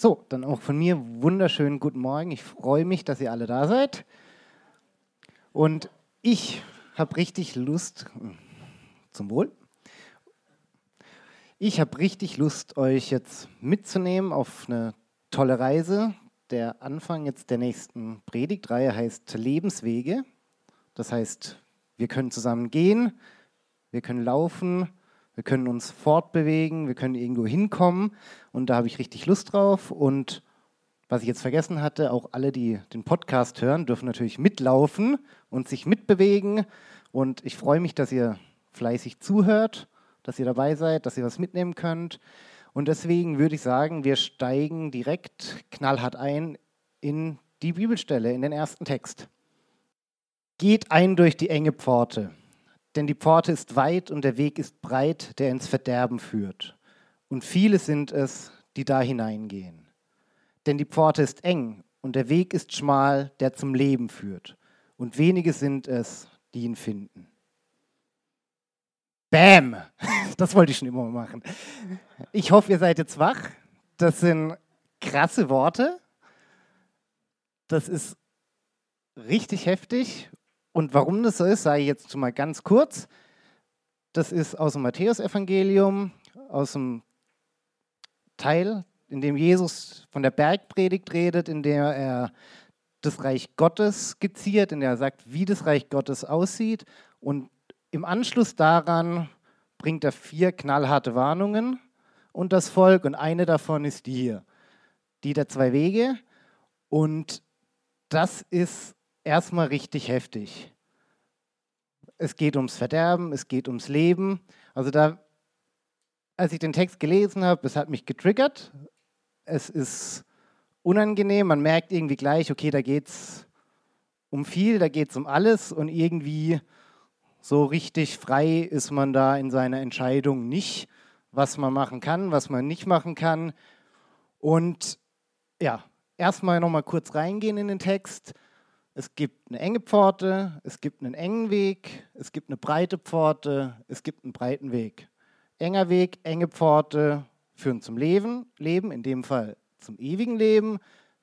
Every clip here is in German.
So, dann auch von mir wunderschönen guten Morgen. Ich freue mich, dass ihr alle da seid. Und ich habe richtig Lust, zum Wohl. Ich habe richtig Lust, euch jetzt mitzunehmen auf eine tolle Reise. Der Anfang jetzt der nächsten Predigtreihe heißt Lebenswege. Das heißt, wir können zusammen gehen, wir können laufen, wir können uns fortbewegen, wir können irgendwo hinkommen und da habe ich richtig Lust drauf. Und was ich jetzt vergessen hatte, auch alle, die den Podcast hören, dürfen natürlich mitlaufen und sich mitbewegen. Und ich freue mich, dass ihr fleißig zuhört, dass ihr dabei seid, dass ihr was mitnehmen könnt. Und deswegen würde ich sagen, wir steigen direkt knallhart ein in die Bibelstelle, in den ersten Text. Geht ein durch die enge Pforte denn die Pforte ist weit und der Weg ist breit, der ins Verderben führt. Und viele sind es, die da hineingehen. Denn die Pforte ist eng und der Weg ist schmal, der zum Leben führt. Und wenige sind es, die ihn finden. Bäm! Das wollte ich schon immer machen. Ich hoffe, ihr seid jetzt wach. Das sind krasse Worte. Das ist richtig heftig und warum das so ist, sage ich jetzt mal ganz kurz. Das ist aus dem Matthäusevangelium, aus dem Teil, in dem Jesus von der Bergpredigt redet, in der er das Reich Gottes skizziert, in der er sagt, wie das Reich Gottes aussieht. Und im Anschluss daran bringt er vier knallharte Warnungen und das Volk. Und eine davon ist die hier, die der zwei Wege. Und das ist erstmal richtig heftig. Es geht ums Verderben, es geht ums Leben. Also da, als ich den Text gelesen habe, es hat mich getriggert. Es ist unangenehm, man merkt irgendwie gleich, okay, da geht es um viel, da geht es um alles und irgendwie so richtig frei ist man da in seiner Entscheidung nicht, was man machen kann, was man nicht machen kann. Und ja, erstmal nochmal kurz reingehen in den Text. Es gibt eine enge Pforte, es gibt einen engen Weg, es gibt eine breite Pforte, es gibt einen breiten Weg. Enger Weg, enge Pforte führen zum Leben, Leben, in dem Fall zum ewigen Leben.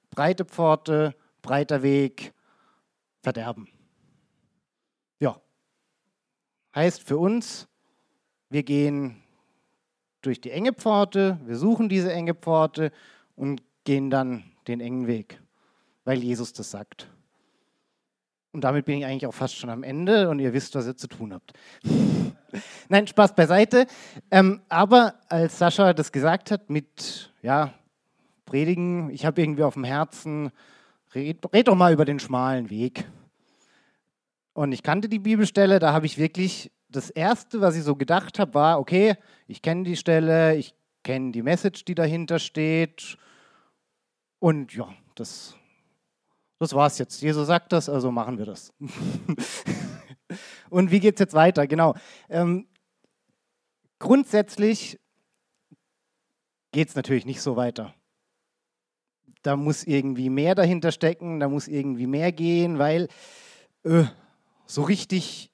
Breite Pforte, breiter Weg, Verderben. Ja, heißt für uns, wir gehen durch die enge Pforte, wir suchen diese enge Pforte und gehen dann den engen Weg, weil Jesus das sagt. Und damit bin ich eigentlich auch fast schon am Ende und ihr wisst, was ihr zu tun habt. Nein, Spaß beiseite. Ähm, aber als Sascha das gesagt hat mit, ja, Predigen, ich habe irgendwie auf dem Herzen, red, red doch mal über den schmalen Weg. Und ich kannte die Bibelstelle, da habe ich wirklich, das Erste, was ich so gedacht habe, war, okay, ich kenne die Stelle, ich kenne die Message, die dahinter steht. Und ja, das das war's jetzt. Jesus sagt das, also machen wir das. Und wie geht es jetzt weiter? Genau. Ähm, grundsätzlich geht es natürlich nicht so weiter. Da muss irgendwie mehr dahinter stecken, da muss irgendwie mehr gehen, weil äh, so richtig,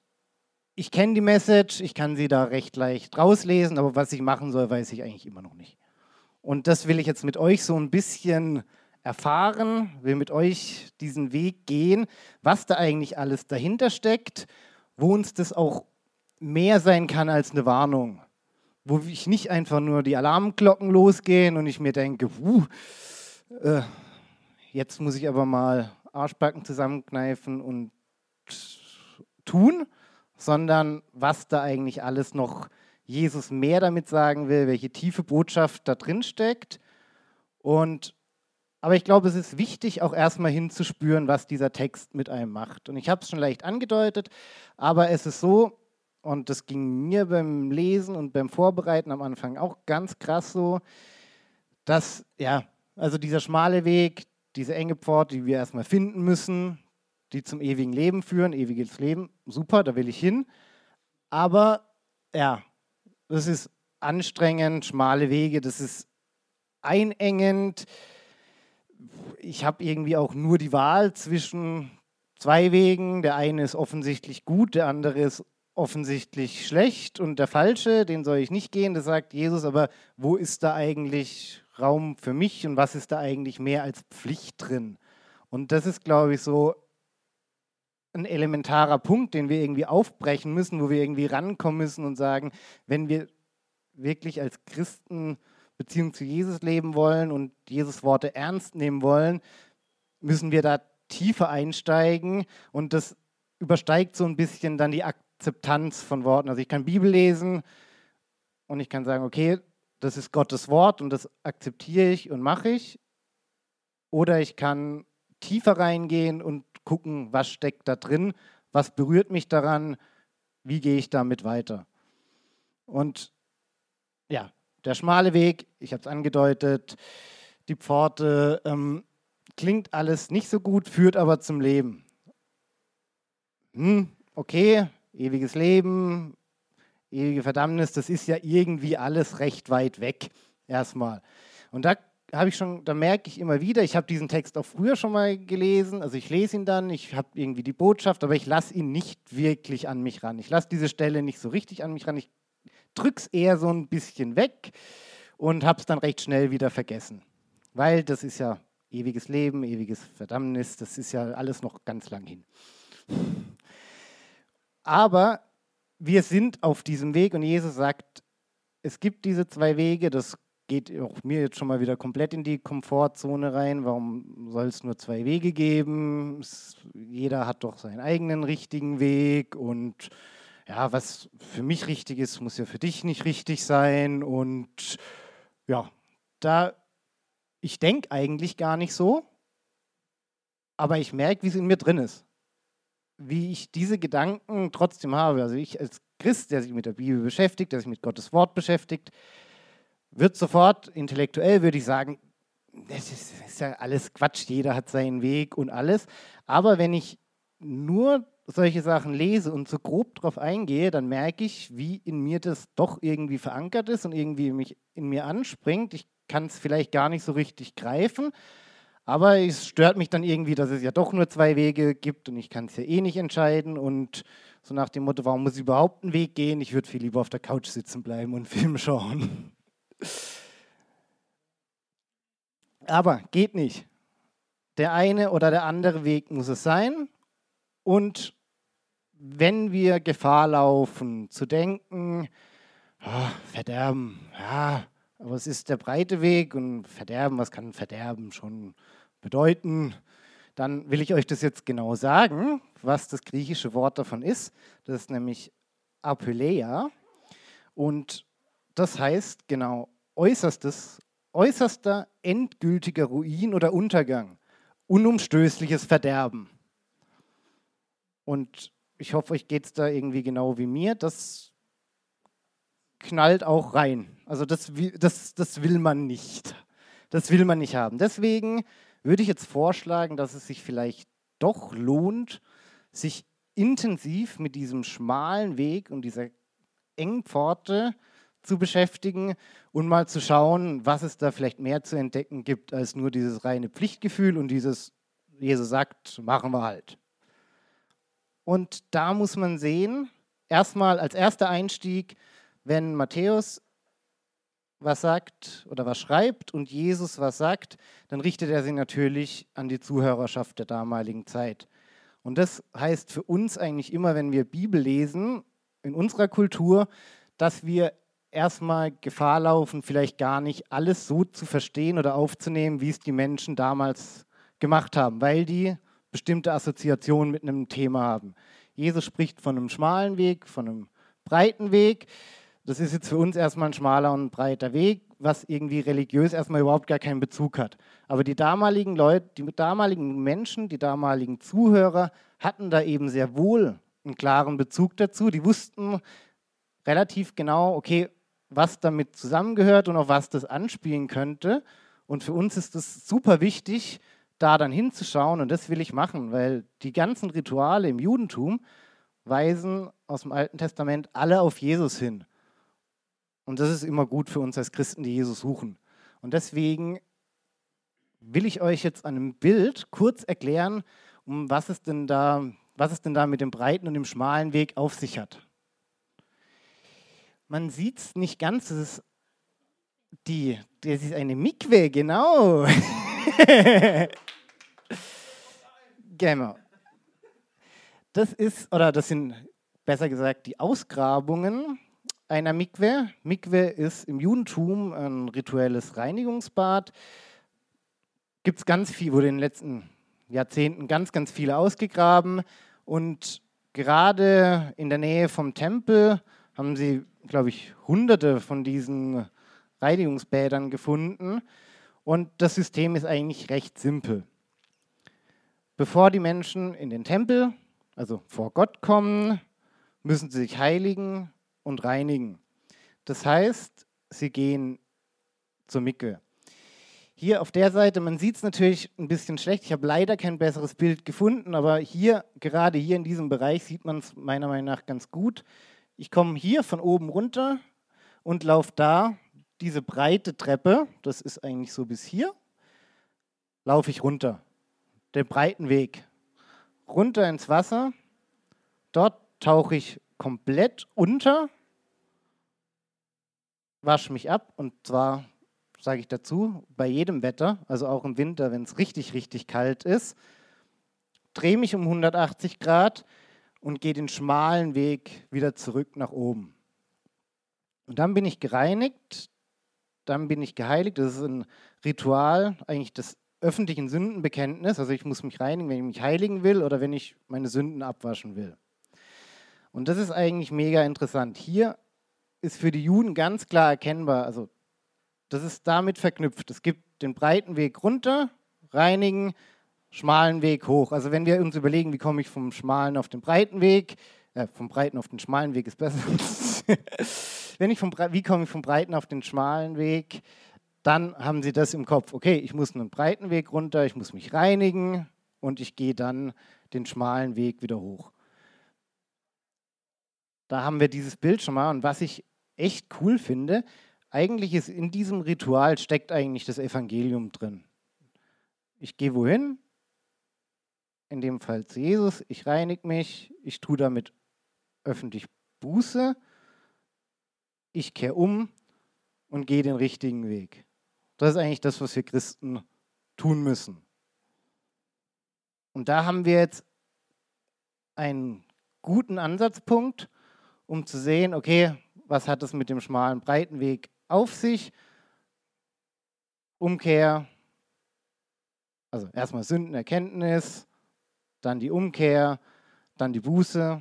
ich kenne die Message, ich kann sie da recht leicht rauslesen, aber was ich machen soll, weiß ich eigentlich immer noch nicht. Und das will ich jetzt mit euch so ein bisschen erfahren, will mit euch diesen Weg gehen, was da eigentlich alles dahinter steckt, wo uns das auch mehr sein kann als eine Warnung. Wo ich nicht einfach nur die Alarmglocken losgehen und ich mir denke, uh, äh, jetzt muss ich aber mal Arschbacken zusammenkneifen und tun, sondern was da eigentlich alles noch Jesus mehr damit sagen will, welche tiefe Botschaft da drin steckt. Und aber ich glaube, es ist wichtig, auch erstmal hinzuspüren, was dieser Text mit einem macht. Und ich habe es schon leicht angedeutet, aber es ist so, und das ging mir beim Lesen und beim Vorbereiten am Anfang auch ganz krass so, dass, ja, also dieser schmale Weg, diese enge Pforte, die wir erstmal finden müssen, die zum ewigen Leben führen, ewiges Leben, super, da will ich hin. Aber ja, das ist anstrengend, schmale Wege, das ist einengend ich habe irgendwie auch nur die Wahl zwischen zwei Wegen. Der eine ist offensichtlich gut, der andere ist offensichtlich schlecht und der falsche, den soll ich nicht gehen. Das sagt Jesus, aber wo ist da eigentlich Raum für mich und was ist da eigentlich mehr als Pflicht drin? Und das ist, glaube ich, so ein elementarer Punkt, den wir irgendwie aufbrechen müssen, wo wir irgendwie rankommen müssen und sagen, wenn wir wirklich als Christen Beziehung zu Jesus leben wollen und Jesus Worte ernst nehmen wollen, müssen wir da tiefer einsteigen und das übersteigt so ein bisschen dann die Akzeptanz von Worten. Also ich kann Bibel lesen und ich kann sagen, okay, das ist Gottes Wort und das akzeptiere ich und mache ich. Oder ich kann tiefer reingehen und gucken, was steckt da drin, was berührt mich daran, wie gehe ich damit weiter. Und ja, der schmale Weg, ich habe es angedeutet, die Pforte, ähm, klingt alles nicht so gut, führt aber zum Leben. Hm, okay, ewiges Leben, ewige Verdammnis, das ist ja irgendwie alles recht weit weg erstmal. Und da habe ich schon, da merke ich immer wieder, ich habe diesen Text auch früher schon mal gelesen, also ich lese ihn dann, ich habe irgendwie die Botschaft, aber ich lasse ihn nicht wirklich an mich ran. Ich lasse diese Stelle nicht so richtig an mich ran. Ich drücke es eher so ein bisschen weg und habe es dann recht schnell wieder vergessen. Weil das ist ja ewiges Leben, ewiges Verdammnis, das ist ja alles noch ganz lang hin. Aber wir sind auf diesem Weg und Jesus sagt, es gibt diese zwei Wege, das geht auch mir jetzt schon mal wieder komplett in die Komfortzone rein. Warum soll es nur zwei Wege geben? Es, jeder hat doch seinen eigenen richtigen Weg und ja, was für mich richtig ist, muss ja für dich nicht richtig sein. Und ja, da, ich denke eigentlich gar nicht so, aber ich merke, wie es in mir drin ist wie ich diese Gedanken trotzdem habe. Also ich als Christ, der sich mit der Bibel beschäftigt, der sich mit Gottes Wort beschäftigt, wird sofort intellektuell, würde ich sagen, das ist, das ist ja alles Quatsch, jeder hat seinen Weg und alles. Aber wenn ich nur solche Sachen lese und so grob drauf eingehe, dann merke ich, wie in mir das doch irgendwie verankert ist und irgendwie mich in mir anspringt. Ich kann es vielleicht gar nicht so richtig greifen, aber es stört mich dann irgendwie, dass es ja doch nur zwei Wege gibt und ich kann es ja eh nicht entscheiden. Und so nach dem Motto, warum muss ich überhaupt einen Weg gehen? Ich würde viel lieber auf der Couch sitzen bleiben und Film schauen. Aber geht nicht. Der eine oder der andere Weg muss es sein. Und wenn wir Gefahr laufen, zu denken, oh, Verderben, ja, aber es ist der breite Weg und Verderben, was kann Verderben schon bedeuten? Dann will ich euch das jetzt genau sagen, was das griechische Wort davon ist. Das ist nämlich Apeleia. Und das heißt genau äußerstes, äußerster endgültiger Ruin oder Untergang, unumstößliches Verderben. Und ich hoffe, euch geht es da irgendwie genau wie mir. Das knallt auch rein. Also das, das, das will man nicht. Das will man nicht haben. Deswegen würde ich jetzt vorschlagen, dass es sich vielleicht doch lohnt, sich intensiv mit diesem schmalen Weg und dieser engen Pforte zu beschäftigen und mal zu schauen, was es da vielleicht mehr zu entdecken gibt als nur dieses reine Pflichtgefühl und dieses, Jesus sagt, machen wir halt. Und da muss man sehen, erstmal als erster Einstieg, wenn Matthäus was sagt oder was schreibt und Jesus was sagt, dann richtet er sich natürlich an die Zuhörerschaft der damaligen Zeit. Und das heißt für uns eigentlich immer, wenn wir Bibel lesen, in unserer Kultur, dass wir erstmal Gefahr laufen, vielleicht gar nicht alles so zu verstehen oder aufzunehmen, wie es die Menschen damals gemacht haben, weil die bestimmte Assoziationen mit einem Thema haben. Jesus spricht von einem schmalen Weg, von einem breiten Weg. Das ist jetzt für uns erstmal ein schmaler und breiter Weg, was irgendwie religiös erstmal überhaupt gar keinen Bezug hat. Aber die damaligen Leute, die damaligen Menschen, die damaligen Zuhörer hatten da eben sehr wohl einen klaren Bezug dazu. Die wussten relativ genau, okay, was damit zusammengehört und auf was das anspielen könnte. Und für uns ist es super wichtig, da dann hinzuschauen und das will ich machen, weil die ganzen Rituale im Judentum weisen aus dem Alten Testament alle auf Jesus hin. Und das ist immer gut für uns als Christen, die Jesus suchen. Und deswegen will ich euch jetzt an einem Bild kurz erklären, um was es denn da, was es denn da mit dem breiten und dem schmalen Weg auf sich hat. Man sieht es nicht ganz, das ist, die, das ist eine Mikwe, genau. genau. Das ist, oder das sind besser gesagt die Ausgrabungen einer Mikwe. Mikwe ist im Judentum ein rituelles Reinigungsbad. Gibt es ganz viel, wurde in den letzten Jahrzehnten ganz, ganz viele ausgegraben. Und gerade in der Nähe vom Tempel haben sie, glaube ich, hunderte von diesen Reinigungsbädern gefunden. Und das System ist eigentlich recht simpel. Bevor die Menschen in den Tempel, also vor Gott kommen, müssen sie sich heiligen und reinigen. Das heißt, sie gehen zur Mikwe. Hier auf der Seite, man sieht es natürlich ein bisschen schlecht. Ich habe leider kein besseres Bild gefunden, aber hier, gerade hier in diesem Bereich, sieht man es meiner Meinung nach ganz gut. Ich komme hier von oben runter und laufe da diese breite Treppe, das ist eigentlich so bis hier, laufe ich runter. Den breiten Weg. Runter ins Wasser. Dort tauche ich komplett unter, wasche mich ab und zwar, sage ich dazu, bei jedem Wetter, also auch im Winter, wenn es richtig, richtig kalt ist, drehe mich um 180 Grad und gehe den schmalen Weg wieder zurück nach oben. Und dann bin ich gereinigt, dann bin ich geheiligt. Das ist ein Ritual, eigentlich des öffentlichen Sündenbekenntnis. Also ich muss mich reinigen, wenn ich mich heiligen will oder wenn ich meine Sünden abwaschen will. Und das ist eigentlich mega interessant. Hier ist für die Juden ganz klar erkennbar, also das ist damit verknüpft. Es gibt den breiten Weg runter, reinigen, schmalen Weg hoch. Also wenn wir uns überlegen, wie komme ich vom schmalen auf den breiten Weg, äh, vom breiten auf den schmalen Weg ist besser. wenn ich vom, wie komme ich vom breiten auf den schmalen Weg, dann haben Sie das im Kopf. Okay, ich muss einen breiten Weg runter, ich muss mich reinigen und ich gehe dann den schmalen Weg wieder hoch. Da haben wir dieses Bild schon mal. Und was ich echt cool finde, eigentlich ist in diesem Ritual steckt eigentlich das Evangelium drin. Ich gehe wohin? In dem Fall zu Jesus. Ich reinige mich. Ich tue damit öffentlich Buße. Ich kehre um und gehe den richtigen Weg. Das ist eigentlich das, was wir Christen tun müssen. Und da haben wir jetzt einen guten Ansatzpunkt, um zu sehen, okay, was hat es mit dem schmalen, breiten Weg auf sich? Umkehr, also erstmal Sündenerkenntnis, dann die Umkehr, dann die Buße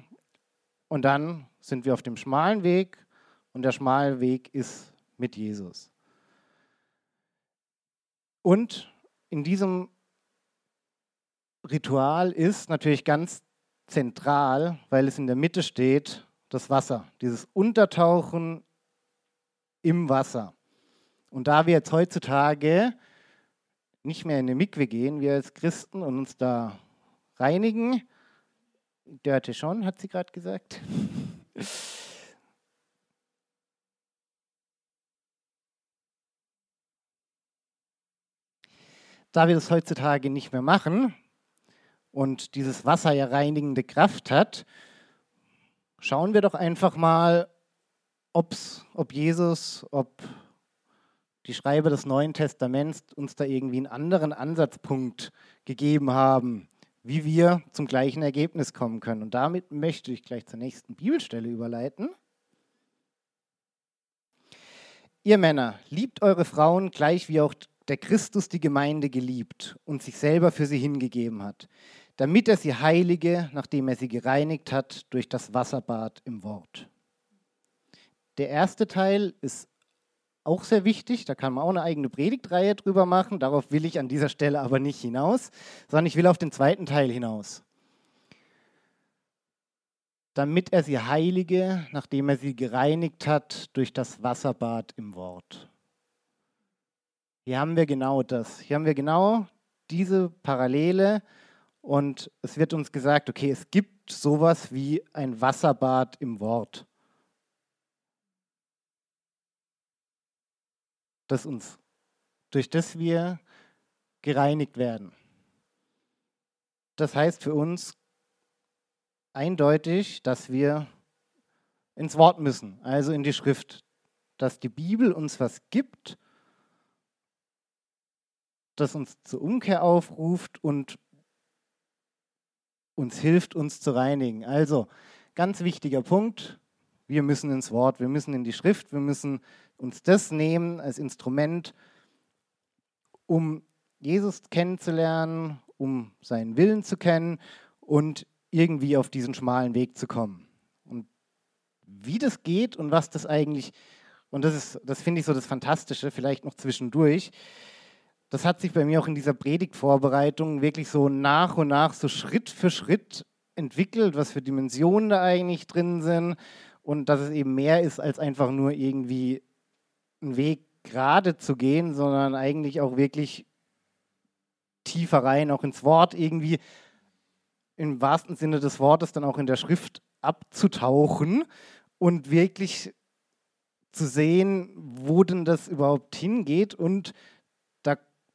und dann sind wir auf dem schmalen Weg und der schmale Weg ist mit Jesus. Und in diesem Ritual ist natürlich ganz zentral, weil es in der Mitte steht, das Wasser, dieses Untertauchen im Wasser. Und da wir jetzt heutzutage nicht mehr in eine Mikwe gehen, wir als Christen und uns da reinigen, Dörte schon, hat sie gerade gesagt. da wir das heutzutage nicht mehr machen und dieses Wasser ja reinigende Kraft hat, schauen wir doch einfach mal, ob's, ob Jesus, ob die Schreiber des Neuen Testaments uns da irgendwie einen anderen Ansatzpunkt gegeben haben, wie wir zum gleichen Ergebnis kommen können. Und damit möchte ich gleich zur nächsten Bibelstelle überleiten. Ihr Männer, liebt eure Frauen gleich wie auch der Christus die Gemeinde geliebt und sich selber für sie hingegeben hat damit er sie heilige, nachdem er sie gereinigt hat durch das Wasserbad im Wort. Der erste Teil ist auch sehr wichtig, da kann man auch eine eigene Predigtreihe drüber machen, darauf will ich an dieser Stelle aber nicht hinaus, sondern ich will auf den zweiten Teil hinaus. Damit er sie heilige, nachdem er sie gereinigt hat durch das Wasserbad im Wort. Hier haben wir genau das. Hier haben wir genau diese Parallele und es wird uns gesagt, okay, es gibt sowas wie ein Wasserbad im Wort. Das uns, durch das wir gereinigt werden. Das heißt für uns eindeutig, dass wir ins Wort müssen, also in die Schrift, dass die Bibel uns was gibt, das uns zur Umkehr aufruft und uns hilft, uns zu reinigen. Also, ganz wichtiger Punkt, wir müssen ins Wort, wir müssen in die Schrift, wir müssen uns das nehmen als Instrument, um Jesus kennenzulernen, um seinen Willen zu kennen und irgendwie auf diesen schmalen Weg zu kommen. Und wie das geht und was das eigentlich, und das ist, das finde ich so das Fantastische, vielleicht noch zwischendurch, das hat sich bei mir auch in dieser Predigtvorbereitung wirklich so nach und nach, so Schritt für Schritt entwickelt, was für Dimensionen da eigentlich drin sind und dass es eben mehr ist als einfach nur irgendwie einen Weg gerade zu gehen, sondern eigentlich auch wirklich tiefer rein, auch ins Wort irgendwie im wahrsten Sinne des Wortes dann auch in der Schrift abzutauchen und wirklich zu sehen, wo denn das überhaupt hingeht und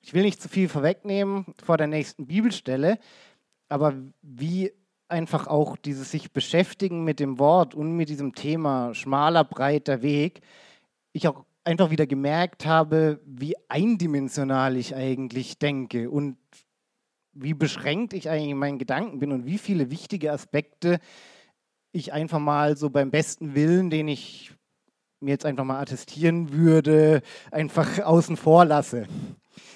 ich will nicht zu viel vorwegnehmen vor der nächsten Bibelstelle, aber wie einfach auch dieses sich beschäftigen mit dem Wort und mit diesem Thema schmaler, breiter Weg, ich auch einfach wieder gemerkt habe, wie eindimensional ich eigentlich denke und wie beschränkt ich eigentlich in meinen Gedanken bin und wie viele wichtige Aspekte ich einfach mal so beim besten Willen, den ich mir jetzt einfach mal attestieren würde, einfach außen vor lasse.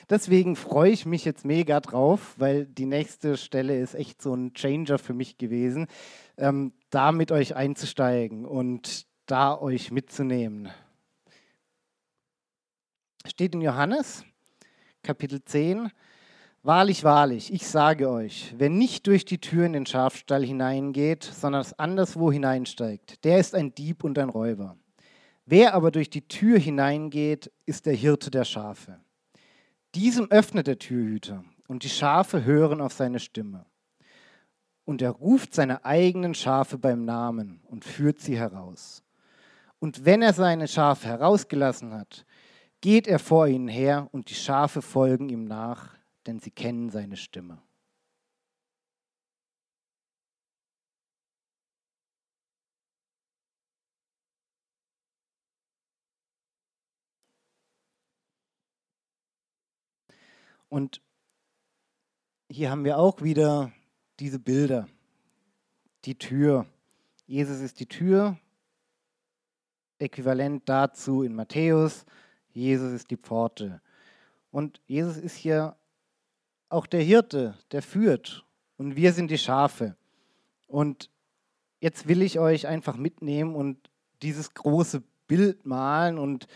Deswegen freue ich mich jetzt mega drauf, weil die nächste Stelle ist echt so ein Changer für mich gewesen, ähm, da mit euch einzusteigen und da euch mitzunehmen. Steht in Johannes, Kapitel 10. Wahrlich, wahrlich, ich sage euch, wer nicht durch die Tür in den Schafstall hineingeht, sondern anderswo hineinsteigt, der ist ein Dieb und ein Räuber. Wer aber durch die Tür hineingeht, ist der Hirte der Schafe. Diesem öffnet der Türhüter und die Schafe hören auf seine Stimme. Und er ruft seine eigenen Schafe beim Namen und führt sie heraus. Und wenn er seine Schafe herausgelassen hat, geht er vor ihnen her und die Schafe folgen ihm nach, denn sie kennen seine Stimme. Und hier haben wir auch wieder diese Bilder. Die Tür. Jesus ist die Tür. Äquivalent dazu in Matthäus. Jesus ist die Pforte. Und Jesus ist hier auch der Hirte, der führt. Und wir sind die Schafe. Und jetzt will ich euch einfach mitnehmen und dieses große Bild malen und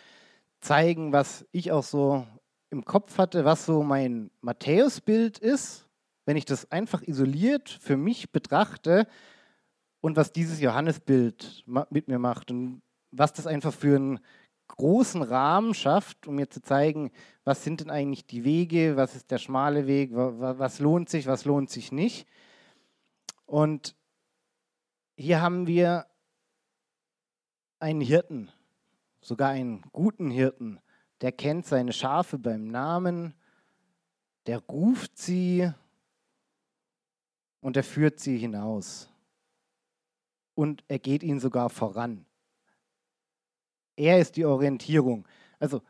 zeigen, was ich auch so im Kopf hatte, was so mein Matthäusbild ist, wenn ich das einfach isoliert für mich betrachte und was dieses Johannesbild mit mir macht und was das einfach für einen großen Rahmen schafft, um mir zu zeigen, was sind denn eigentlich die Wege, was ist der schmale Weg, was lohnt sich, was lohnt sich nicht. Und hier haben wir einen Hirten, sogar einen guten Hirten, der kennt seine Schafe beim Namen, der ruft sie und er führt sie hinaus. Und er geht ihnen sogar voran. Er ist die Orientierung. Also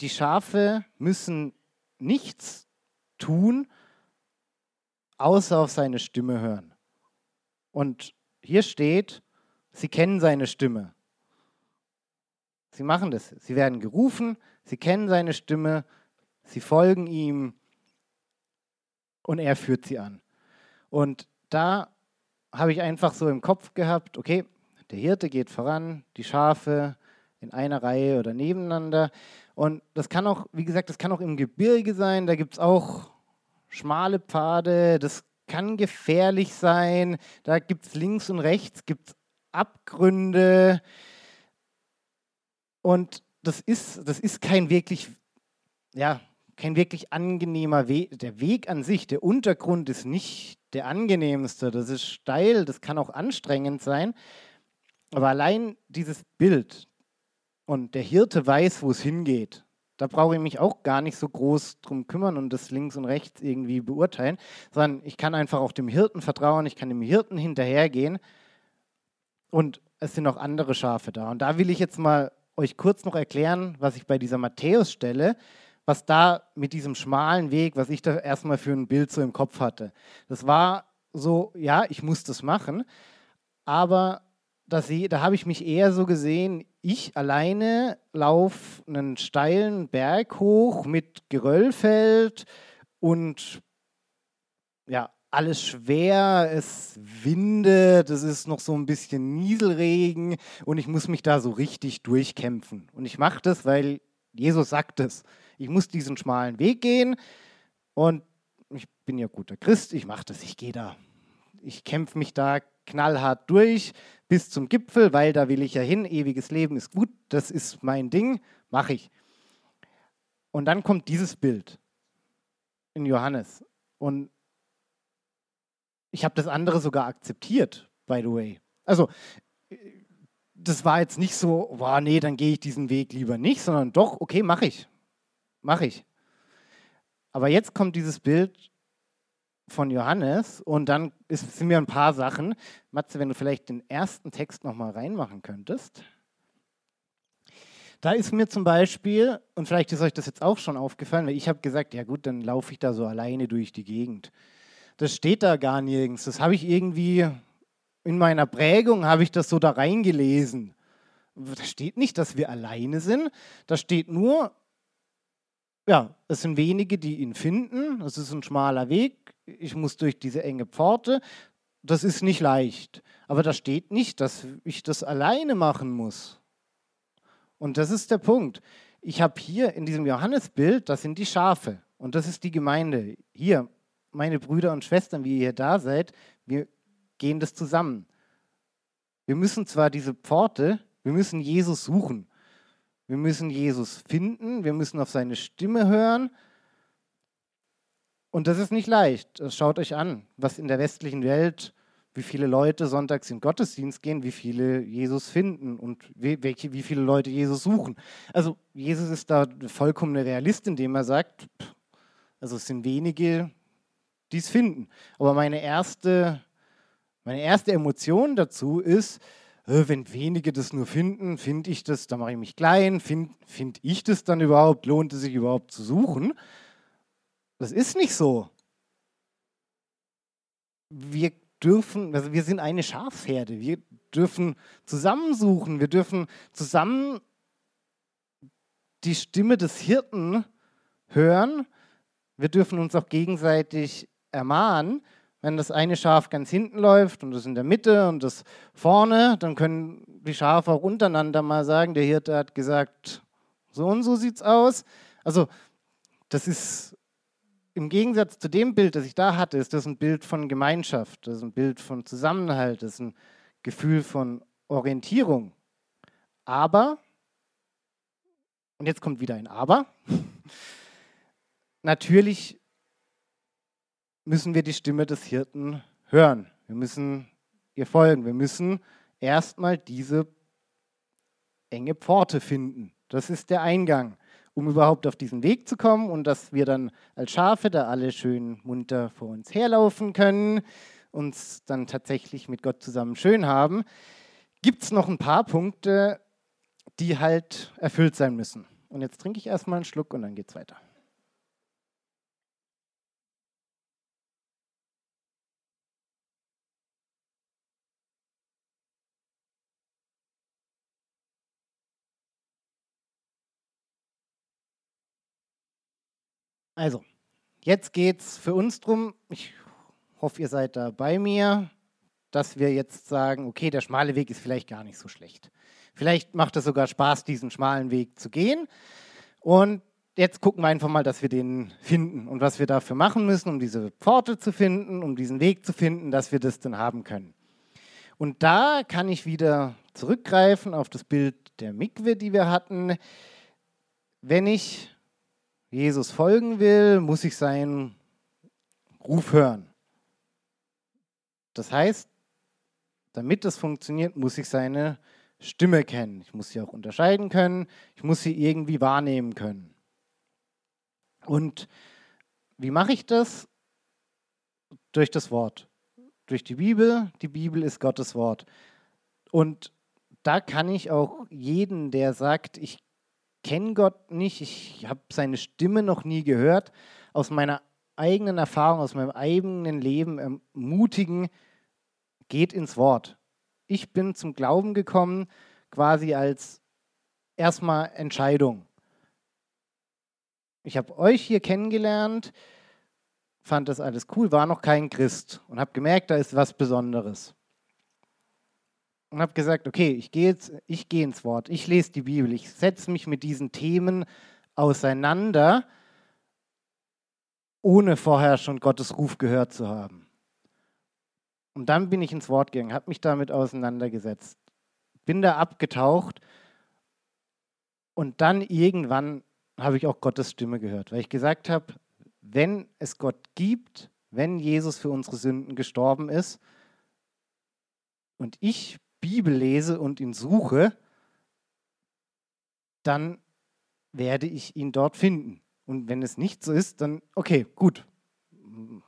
die Schafe müssen nichts tun, außer auf seine Stimme hören. Und hier steht, sie kennen seine Stimme. Sie machen das. Sie werden gerufen, sie kennen seine Stimme, sie folgen ihm und er führt sie an. Und da habe ich einfach so im Kopf gehabt, okay, der Hirte geht voran, die Schafe in einer Reihe oder nebeneinander. Und das kann auch, wie gesagt, das kann auch im Gebirge sein, da gibt es auch schmale Pfade, das kann gefährlich sein, da gibt es links und rechts, gibt Abgründe, und das ist, das ist kein wirklich, ja, kein wirklich angenehmer Weg. Der Weg an sich, der Untergrund ist nicht der angenehmste. Das ist steil, das kann auch anstrengend sein. Aber allein dieses Bild und der Hirte weiß, wo es hingeht, da brauche ich mich auch gar nicht so groß drum kümmern und das links und rechts irgendwie beurteilen, sondern ich kann einfach auch dem Hirten vertrauen, ich kann dem Hirten hinterhergehen und es sind noch andere Schafe da. Und da will ich jetzt mal euch kurz noch erklären, was ich bei dieser Matthäus-Stelle, was da mit diesem schmalen Weg, was ich da erstmal für ein Bild so im Kopf hatte. Das war so, ja, ich muss das machen, aber das, da habe ich mich eher so gesehen, ich alleine laufe einen steilen Berg hoch mit Geröllfeld und ja, alles schwer, es windet, es ist noch so ein bisschen Nieselregen und ich muss mich da so richtig durchkämpfen. Und ich mache das, weil Jesus sagt es. Ich muss diesen schmalen Weg gehen und ich bin ja guter Christ, ich mache das, ich gehe da. Ich kämpfe mich da knallhart durch bis zum Gipfel, weil da will ich ja hin. Ewiges Leben ist gut, das ist mein Ding, mache ich. Und dann kommt dieses Bild in Johannes. Und ich habe das andere sogar akzeptiert, by the way. Also, das war jetzt nicht so, boah, nee, dann gehe ich diesen Weg lieber nicht, sondern doch, okay, mache ich. Mache ich. Aber jetzt kommt dieses Bild von Johannes und dann ist, sind mir ein paar Sachen. Matze, wenn du vielleicht den ersten Text nochmal reinmachen könntest. Da ist mir zum Beispiel, und vielleicht ist euch das jetzt auch schon aufgefallen, weil ich habe gesagt, ja gut, dann laufe ich da so alleine durch die Gegend. Das steht da gar nirgends. Das habe ich irgendwie in meiner Prägung, habe ich das so da reingelesen. Da steht nicht, dass wir alleine sind. Da steht nur, ja, es sind wenige, die ihn finden. Es ist ein schmaler Weg. Ich muss durch diese enge Pforte. Das ist nicht leicht. Aber da steht nicht, dass ich das alleine machen muss. Und das ist der Punkt. Ich habe hier in diesem Johannesbild, das sind die Schafe. Und das ist die Gemeinde. Hier, meine Brüder und Schwestern, wie ihr hier da seid, wir gehen das zusammen. Wir müssen zwar diese Pforte, wir müssen Jesus suchen. Wir müssen Jesus finden, wir müssen auf seine Stimme hören. Und das ist nicht leicht. Schaut euch an, was in der westlichen Welt, wie viele Leute sonntags in Gottesdienst gehen, wie viele Jesus finden und wie, welche, wie viele Leute Jesus suchen. Also Jesus ist da vollkommen Realist, indem er sagt, also es sind wenige, die es finden. Aber meine erste, meine erste Emotion dazu ist, äh, wenn wenige das nur finden, finde ich das, dann mache ich mich klein, finde find ich das dann überhaupt, lohnt es sich überhaupt zu suchen? Das ist nicht so. Wir dürfen, also wir sind eine Schafherde, wir dürfen zusammensuchen, wir dürfen zusammen die Stimme des Hirten hören, wir dürfen uns auch gegenseitig ermahnen, wenn das eine Schaf ganz hinten läuft und das in der Mitte und das vorne, dann können die Schafe auch untereinander mal sagen, der Hirte hat gesagt, so und so sieht's aus. Also das ist im Gegensatz zu dem Bild, das ich da hatte, ist das ein Bild von Gemeinschaft, das ist ein Bild von Zusammenhalt, das ist ein Gefühl von Orientierung. Aber, und jetzt kommt wieder ein Aber, natürlich müssen wir die Stimme des Hirten hören. Wir müssen ihr folgen. Wir müssen erstmal diese enge Pforte finden. Das ist der Eingang, um überhaupt auf diesen Weg zu kommen und dass wir dann als Schafe da alle schön munter vor uns herlaufen können, uns dann tatsächlich mit Gott zusammen schön haben, gibt es noch ein paar Punkte, die halt erfüllt sein müssen. Und jetzt trinke ich erstmal einen Schluck und dann geht es weiter. Also, jetzt geht es für uns darum, ich hoffe, ihr seid da bei mir, dass wir jetzt sagen, okay, der schmale Weg ist vielleicht gar nicht so schlecht. Vielleicht macht es sogar Spaß, diesen schmalen Weg zu gehen. Und jetzt gucken wir einfach mal, dass wir den finden und was wir dafür machen müssen, um diese Pforte zu finden, um diesen Weg zu finden, dass wir das dann haben können. Und da kann ich wieder zurückgreifen auf das Bild der Mikwe, die wir hatten. Wenn ich Jesus folgen will, muss ich seinen Ruf hören. Das heißt, damit das funktioniert, muss ich seine Stimme kennen. Ich muss sie auch unterscheiden können. Ich muss sie irgendwie wahrnehmen können. Und wie mache ich das? Durch das Wort. Durch die Bibel. Die Bibel ist Gottes Wort. Und da kann ich auch jeden, der sagt, ich kenne Gott nicht, ich habe seine Stimme noch nie gehört, aus meiner eigenen Erfahrung, aus meinem eigenen Leben ermutigen, geht ins Wort. Ich bin zum Glauben gekommen, quasi als erstmal Entscheidung. Ich habe euch hier kennengelernt, fand das alles cool, war noch kein Christ und habe gemerkt, da ist was Besonderes. Und habe gesagt, okay, ich gehe jetzt, ins Wort, ich lese die Bibel, ich setze mich mit diesen Themen auseinander, ohne vorher schon Gottes Ruf gehört zu haben. Und dann bin ich ins Wort gegangen, habe mich damit auseinandergesetzt, bin da abgetaucht und dann irgendwann habe ich auch Gottes Stimme gehört, weil ich gesagt habe, wenn es Gott gibt, wenn Jesus für unsere Sünden gestorben ist und ich Bibel lese und ihn suche, dann werde ich ihn dort finden. Und wenn es nicht so ist, dann okay, gut.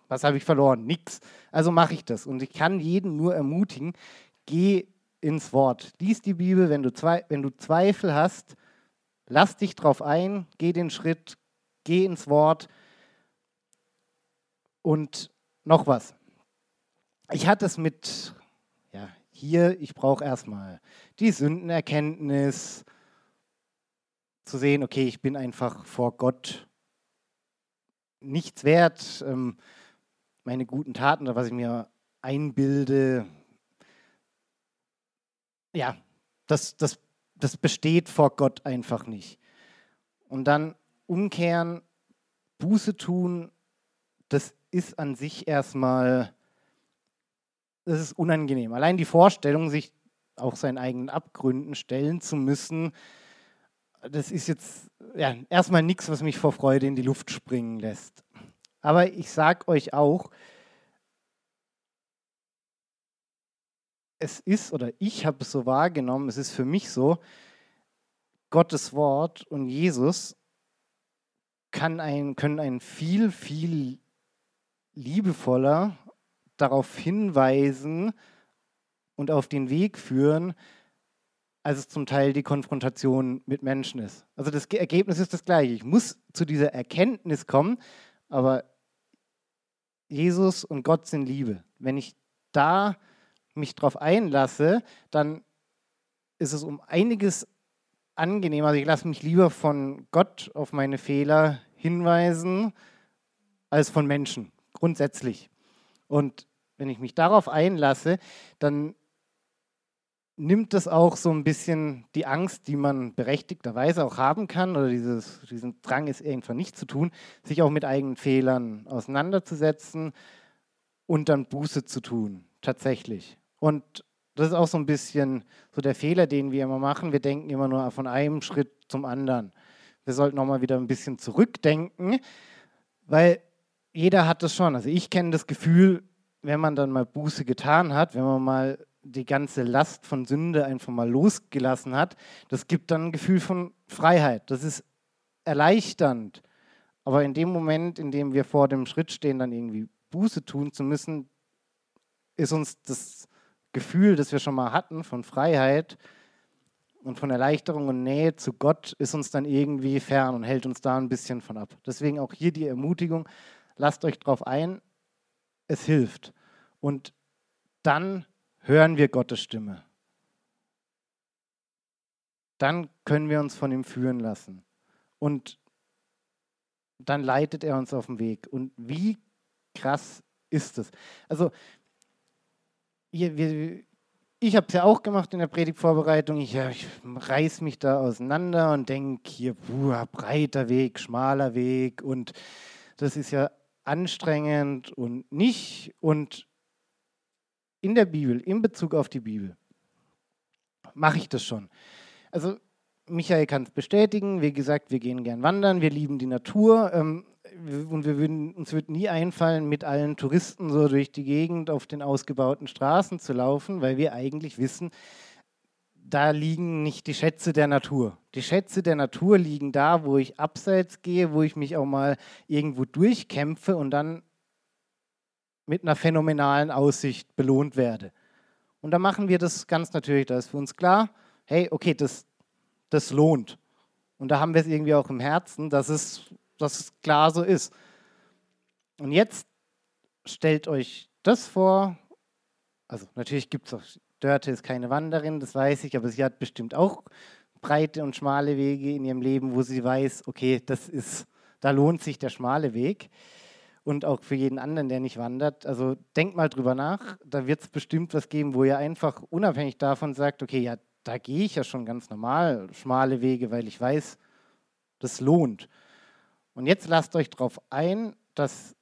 Was habe ich verloren? Nix. Also mache ich das. Und ich kann jeden nur ermutigen, geh ins Wort. Lies die Bibel, wenn du, wenn du Zweifel hast, lass dich drauf ein, geh den Schritt, geh ins Wort. Und noch was. Ich hatte es mit, hier, ich brauche erstmal die Sündenerkenntnis, zu sehen, okay, ich bin einfach vor Gott nichts wert, ähm, meine guten Taten oder was ich mir einbilde, ja, das, das, das besteht vor Gott einfach nicht. Und dann umkehren, Buße tun, das ist an sich erstmal, das ist unangenehm. Allein die Vorstellung, sich auch seinen eigenen Abgründen stellen zu müssen, das ist jetzt ja, erstmal nichts, was mich vor Freude in die Luft springen lässt. Aber ich sage euch auch, es ist, oder ich habe es so wahrgenommen, es ist für mich so, Gottes Wort und Jesus kann ein, können einen viel, viel liebevoller darauf hinweisen und auf den Weg führen, als es zum Teil die Konfrontation mit Menschen ist. Also das Ergebnis ist das gleiche. Ich muss zu dieser Erkenntnis kommen, aber Jesus und Gott sind Liebe. Wenn ich da mich drauf einlasse, dann ist es um einiges angenehmer. Also ich lasse mich lieber von Gott auf meine Fehler hinweisen, als von Menschen, grundsätzlich. Und wenn ich mich darauf einlasse, dann nimmt das auch so ein bisschen die Angst, die man berechtigterweise auch haben kann, oder dieses, diesen Drang ist irgendwann nicht zu tun, sich auch mit eigenen Fehlern auseinanderzusetzen und dann Buße zu tun, tatsächlich. Und das ist auch so ein bisschen so der Fehler, den wir immer machen. Wir denken immer nur von einem Schritt zum anderen. Wir sollten auch mal wieder ein bisschen zurückdenken, weil jeder hat das schon. Also ich kenne das Gefühl, wenn man dann mal Buße getan hat, wenn man mal die ganze Last von Sünde einfach mal losgelassen hat, das gibt dann ein Gefühl von Freiheit. Das ist erleichternd. Aber in dem Moment, in dem wir vor dem Schritt stehen, dann irgendwie Buße tun zu müssen, ist uns das Gefühl, das wir schon mal hatten von Freiheit und von Erleichterung und Nähe zu Gott, ist uns dann irgendwie fern und hält uns da ein bisschen von ab. Deswegen auch hier die Ermutigung, lasst euch drauf ein, es hilft. Und dann hören wir Gottes Stimme. Dann können wir uns von ihm führen lassen. Und dann leitet er uns auf den Weg. Und wie krass ist es? Also, ich habe es ja auch gemacht in der Predigtvorbereitung. Ich, ich reiß mich da auseinander und denke hier, puh, breiter Weg, schmaler Weg und das ist ja anstrengend und nicht. Und in der Bibel, in Bezug auf die Bibel, mache ich das schon. Also Michael kann es bestätigen. Wie gesagt, wir gehen gern wandern, wir lieben die Natur ähm, und wir würden, uns wird nie einfallen, mit allen Touristen so durch die Gegend auf den ausgebauten Straßen zu laufen, weil wir eigentlich wissen, da liegen nicht die Schätze der Natur. Die Schätze der Natur liegen da, wo ich abseits gehe, wo ich mich auch mal irgendwo durchkämpfe und dann mit einer phänomenalen Aussicht belohnt werde. Und da machen wir das ganz natürlich, da ist für uns klar, hey, okay, das, das lohnt. Und da haben wir es irgendwie auch im Herzen, dass es, dass es klar so ist. Und jetzt stellt euch das vor. Also natürlich gibt es auch, Dörte ist keine Wanderin, das weiß ich, aber sie hat bestimmt auch breite und schmale Wege in ihrem Leben, wo sie weiß, okay, das ist, da lohnt sich der schmale Weg. Und auch für jeden anderen, der nicht wandert. Also denkt mal drüber nach. Da wird es bestimmt was geben, wo ihr einfach unabhängig davon sagt, okay, ja, da gehe ich ja schon ganz normal schmale Wege, weil ich weiß, das lohnt. Und jetzt lasst euch darauf ein, dass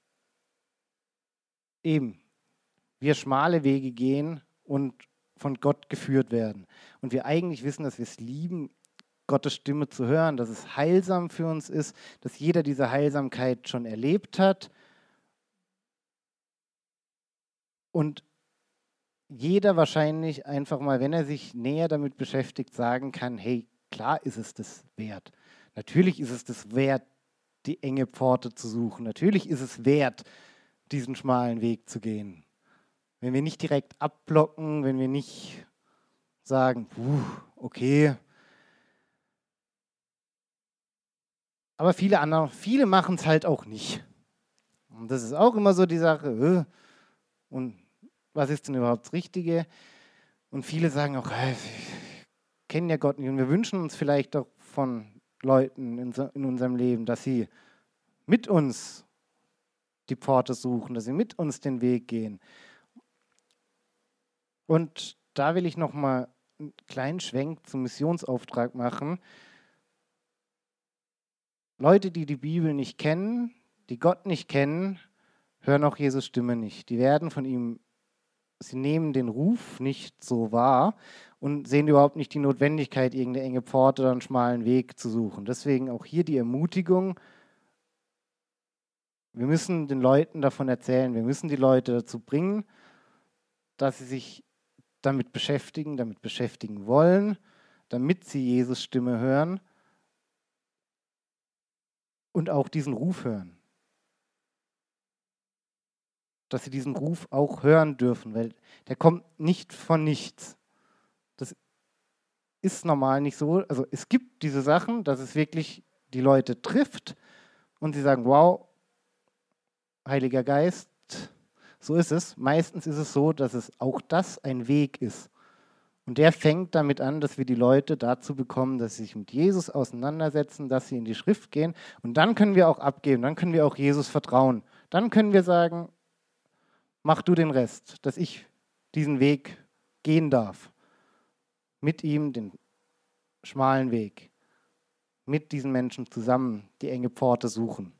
eben wir schmale Wege gehen und von Gott geführt werden. Und wir eigentlich wissen, dass wir es lieben, Gottes Stimme zu hören, dass es heilsam für uns ist, dass jeder diese Heilsamkeit schon erlebt hat. Und jeder wahrscheinlich einfach mal, wenn er sich näher damit beschäftigt, sagen kann, hey, klar ist es das wert. Natürlich ist es das wert, die enge Pforte zu suchen. Natürlich ist es wert, diesen schmalen Weg zu gehen. Wenn wir nicht direkt abblocken, wenn wir nicht sagen, okay. Aber viele andere, viele machen es halt auch nicht. Und das ist auch immer so die Sache. Äh, und was ist denn überhaupt das Richtige? Und viele sagen auch, wir kennen ja Gott nicht. Und wir wünschen uns vielleicht auch von Leuten in, in unserem Leben, dass sie mit uns die Pforte suchen, dass sie mit uns den Weg gehen. Und da will ich noch mal einen kleinen Schwenk zum Missionsauftrag machen. Leute, die die Bibel nicht kennen, die Gott nicht kennen, hören auch Jesus Stimme nicht. Die werden von ihm sie nehmen den Ruf nicht so wahr und sehen überhaupt nicht die Notwendigkeit, irgendeine enge Pforte oder einen schmalen Weg zu suchen. Deswegen auch hier die Ermutigung, wir müssen den Leuten davon erzählen, wir müssen die Leute dazu bringen, dass sie sich damit beschäftigen, damit beschäftigen wollen, damit sie Jesus Stimme hören und auch diesen Ruf hören dass sie diesen Ruf auch hören dürfen, weil der kommt nicht von nichts. Das ist normal nicht so. Also es gibt diese Sachen, dass es wirklich die Leute trifft und sie sagen, wow, Heiliger Geist, so ist es. Meistens ist es so, dass es auch das ein Weg ist. Und der fängt damit an, dass wir die Leute dazu bekommen, dass sie sich mit Jesus auseinandersetzen, dass sie in die Schrift gehen. Und dann können wir auch abgeben, dann können wir auch Jesus vertrauen. Dann können wir sagen, mach du den Rest, dass ich diesen Weg gehen darf. Mit ihm den schmalen Weg. Mit diesen Menschen zusammen die enge Pforte suchen.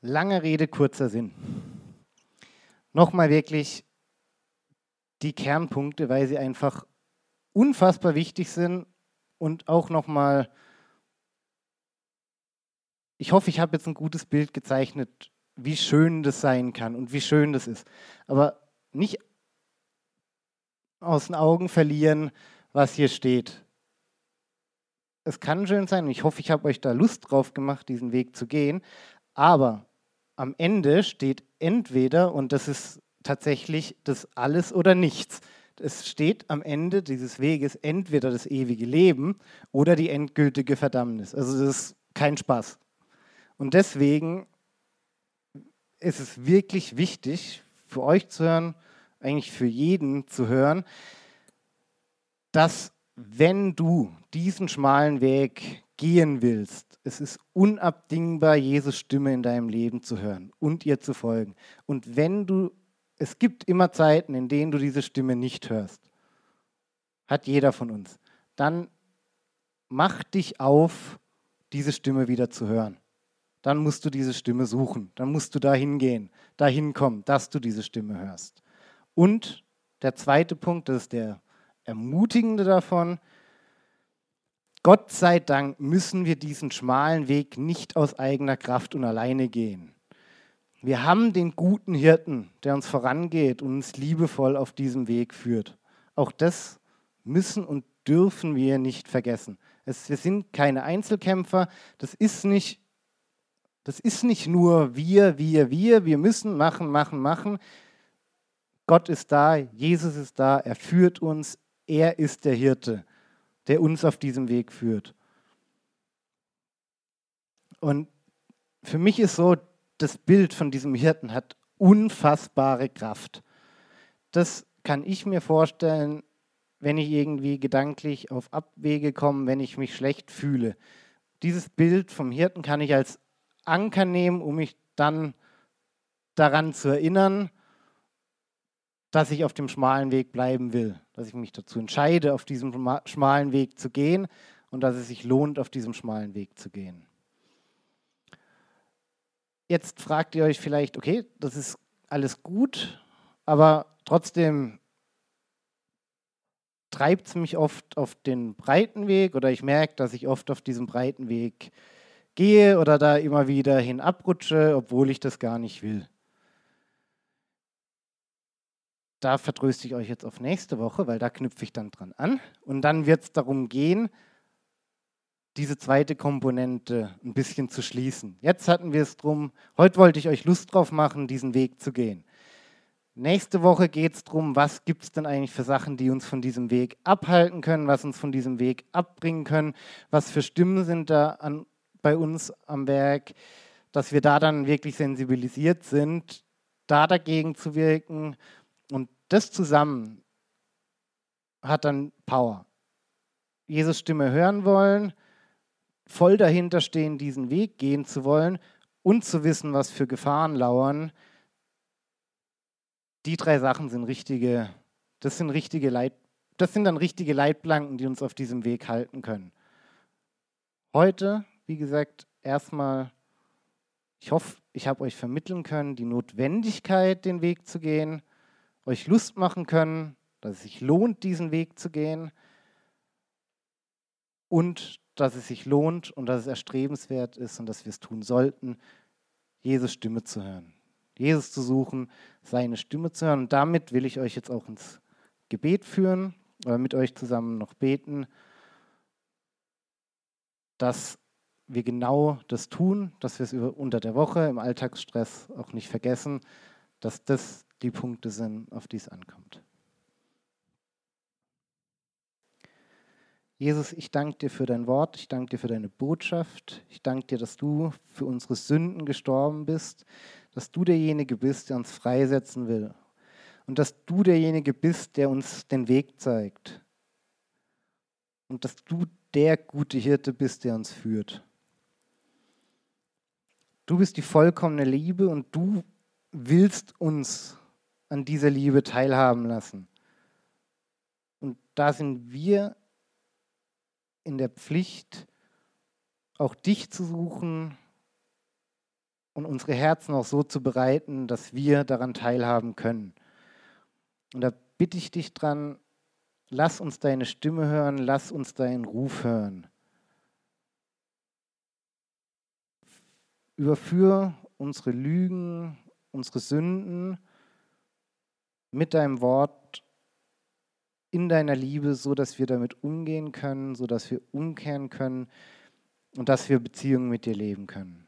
Lange Rede, kurzer Sinn. Nochmal wirklich die Kernpunkte, weil sie einfach unfassbar wichtig sind und auch nochmal ich hoffe, ich habe jetzt ein gutes Bild gezeichnet, wie schön das sein kann und wie schön das ist. Aber nicht aus den Augen verlieren, was hier steht. Es kann schön sein und ich hoffe, ich habe euch da Lust drauf gemacht, diesen Weg zu gehen. Aber am Ende steht entweder, und das ist tatsächlich das alles oder nichts. Es steht am Ende dieses Weges entweder das ewige Leben oder die endgültige Verdammnis. Also das ist kein Spaß. Und deswegen ist es wirklich wichtig für euch zu hören, eigentlich für jeden zu hören, dass wenn du diesen schmalen Weg gehen willst, es ist unabdingbar, Jesus Stimme in deinem Leben zu hören und ihr zu folgen. Und wenn du, es gibt immer Zeiten, in denen du diese Stimme nicht hörst, hat jeder von uns, dann mach dich auf, diese Stimme wieder zu hören dann musst du diese Stimme suchen. Dann musst du dahin gehen, dahin kommen, dass du diese Stimme hörst. Und der zweite Punkt, das ist der ermutigende davon. Gott sei Dank müssen wir diesen schmalen Weg nicht aus eigener Kraft und alleine gehen. Wir haben den guten Hirten, der uns vorangeht und uns liebevoll auf diesem Weg führt. Auch das müssen und dürfen wir nicht vergessen. Es, wir sind keine Einzelkämpfer. Das ist nicht das ist nicht nur wir, wir, wir, wir müssen machen, machen, machen. Gott ist da, Jesus ist da, er führt uns, er ist der Hirte, der uns auf diesem Weg führt. Und für mich ist so, das Bild von diesem Hirten hat unfassbare Kraft. Das kann ich mir vorstellen, wenn ich irgendwie gedanklich auf Abwege komme, wenn ich mich schlecht fühle. Dieses Bild vom Hirten kann ich als Anker nehmen, um mich dann daran zu erinnern, dass ich auf dem schmalen Weg bleiben will, dass ich mich dazu entscheide, auf diesem schmalen Weg zu gehen und dass es sich lohnt, auf diesem schmalen Weg zu gehen. Jetzt fragt ihr euch vielleicht, okay, das ist alles gut, aber trotzdem treibt es mich oft auf den breiten Weg oder ich merke, dass ich oft auf diesem breiten Weg gehe oder da immer wieder hin abrutsche, obwohl ich das gar nicht will. Da vertröste ich euch jetzt auf nächste Woche, weil da knüpfe ich dann dran an. Und dann wird es darum gehen, diese zweite Komponente ein bisschen zu schließen. Jetzt hatten wir es drum, heute wollte ich euch Lust drauf machen, diesen Weg zu gehen. Nächste Woche geht es darum, was gibt es denn eigentlich für Sachen, die uns von diesem Weg abhalten können, was uns von diesem Weg abbringen können, was für Stimmen sind da an, bei uns am Werk, dass wir da dann wirklich sensibilisiert sind, da dagegen zu wirken und das zusammen hat dann Power. Jesus Stimme hören wollen, voll dahinter stehen, diesen Weg gehen zu wollen und zu wissen, was für Gefahren lauern. Die drei Sachen sind richtige, das sind richtige Leit, das sind dann richtige Leitplanken, die uns auf diesem Weg halten können. Heute, wie gesagt, erstmal, ich hoffe, ich habe euch vermitteln können, die Notwendigkeit, den Weg zu gehen, euch Lust machen können, dass es sich lohnt, diesen Weg zu gehen und dass es sich lohnt und dass es erstrebenswert ist und dass wir es tun sollten, Jesus Stimme zu hören. Jesus zu suchen, seine Stimme zu hören. Und damit will ich euch jetzt auch ins Gebet führen oder mit euch zusammen noch beten, dass wir genau das tun, dass wir es unter der Woche im Alltagsstress auch nicht vergessen, dass das die Punkte sind, auf die es ankommt. Jesus, ich danke dir für dein Wort, ich danke dir für deine Botschaft, ich danke dir, dass du für unsere Sünden gestorben bist, dass du derjenige bist, der uns freisetzen will und dass du derjenige bist, der uns den Weg zeigt und dass du der gute Hirte bist, der uns führt. Du bist die vollkommene Liebe und du willst uns an dieser Liebe teilhaben lassen. Und da sind wir in der Pflicht, auch dich zu suchen und unsere Herzen auch so zu bereiten, dass wir daran teilhaben können. Und da bitte ich dich dran, lass uns deine Stimme hören, lass uns deinen Ruf hören. Überführ unsere Lügen, unsere Sünden mit deinem Wort in deiner Liebe, so dass wir damit umgehen können, so dass wir umkehren können und dass wir Beziehungen mit dir leben können.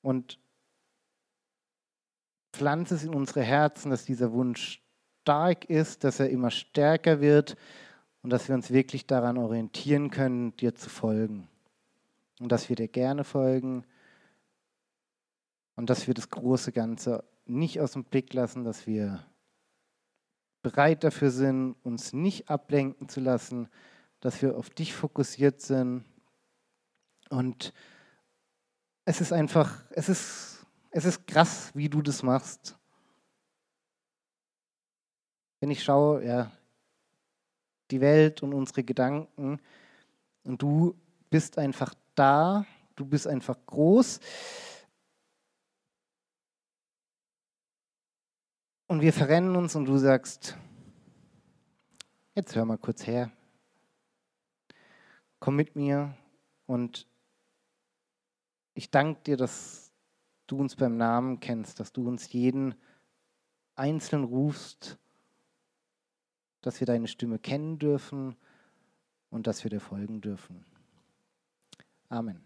Und pflanze es in unsere Herzen, dass dieser Wunsch stark ist, dass er immer stärker wird und dass wir uns wirklich daran orientieren können, dir zu folgen. Und dass wir dir gerne folgen und dass wir das große Ganze nicht aus dem Blick lassen, dass wir bereit dafür sind, uns nicht ablenken zu lassen, dass wir auf dich fokussiert sind. Und es ist einfach, es ist, es ist krass, wie du das machst. Wenn ich schaue, ja, die Welt und unsere Gedanken und du bist einfach da, du bist einfach groß. Und wir verrennen uns und du sagst, jetzt hör mal kurz her, komm mit mir und ich danke dir, dass du uns beim Namen kennst, dass du uns jeden einzeln rufst, dass wir deine Stimme kennen dürfen und dass wir dir folgen dürfen. Amen.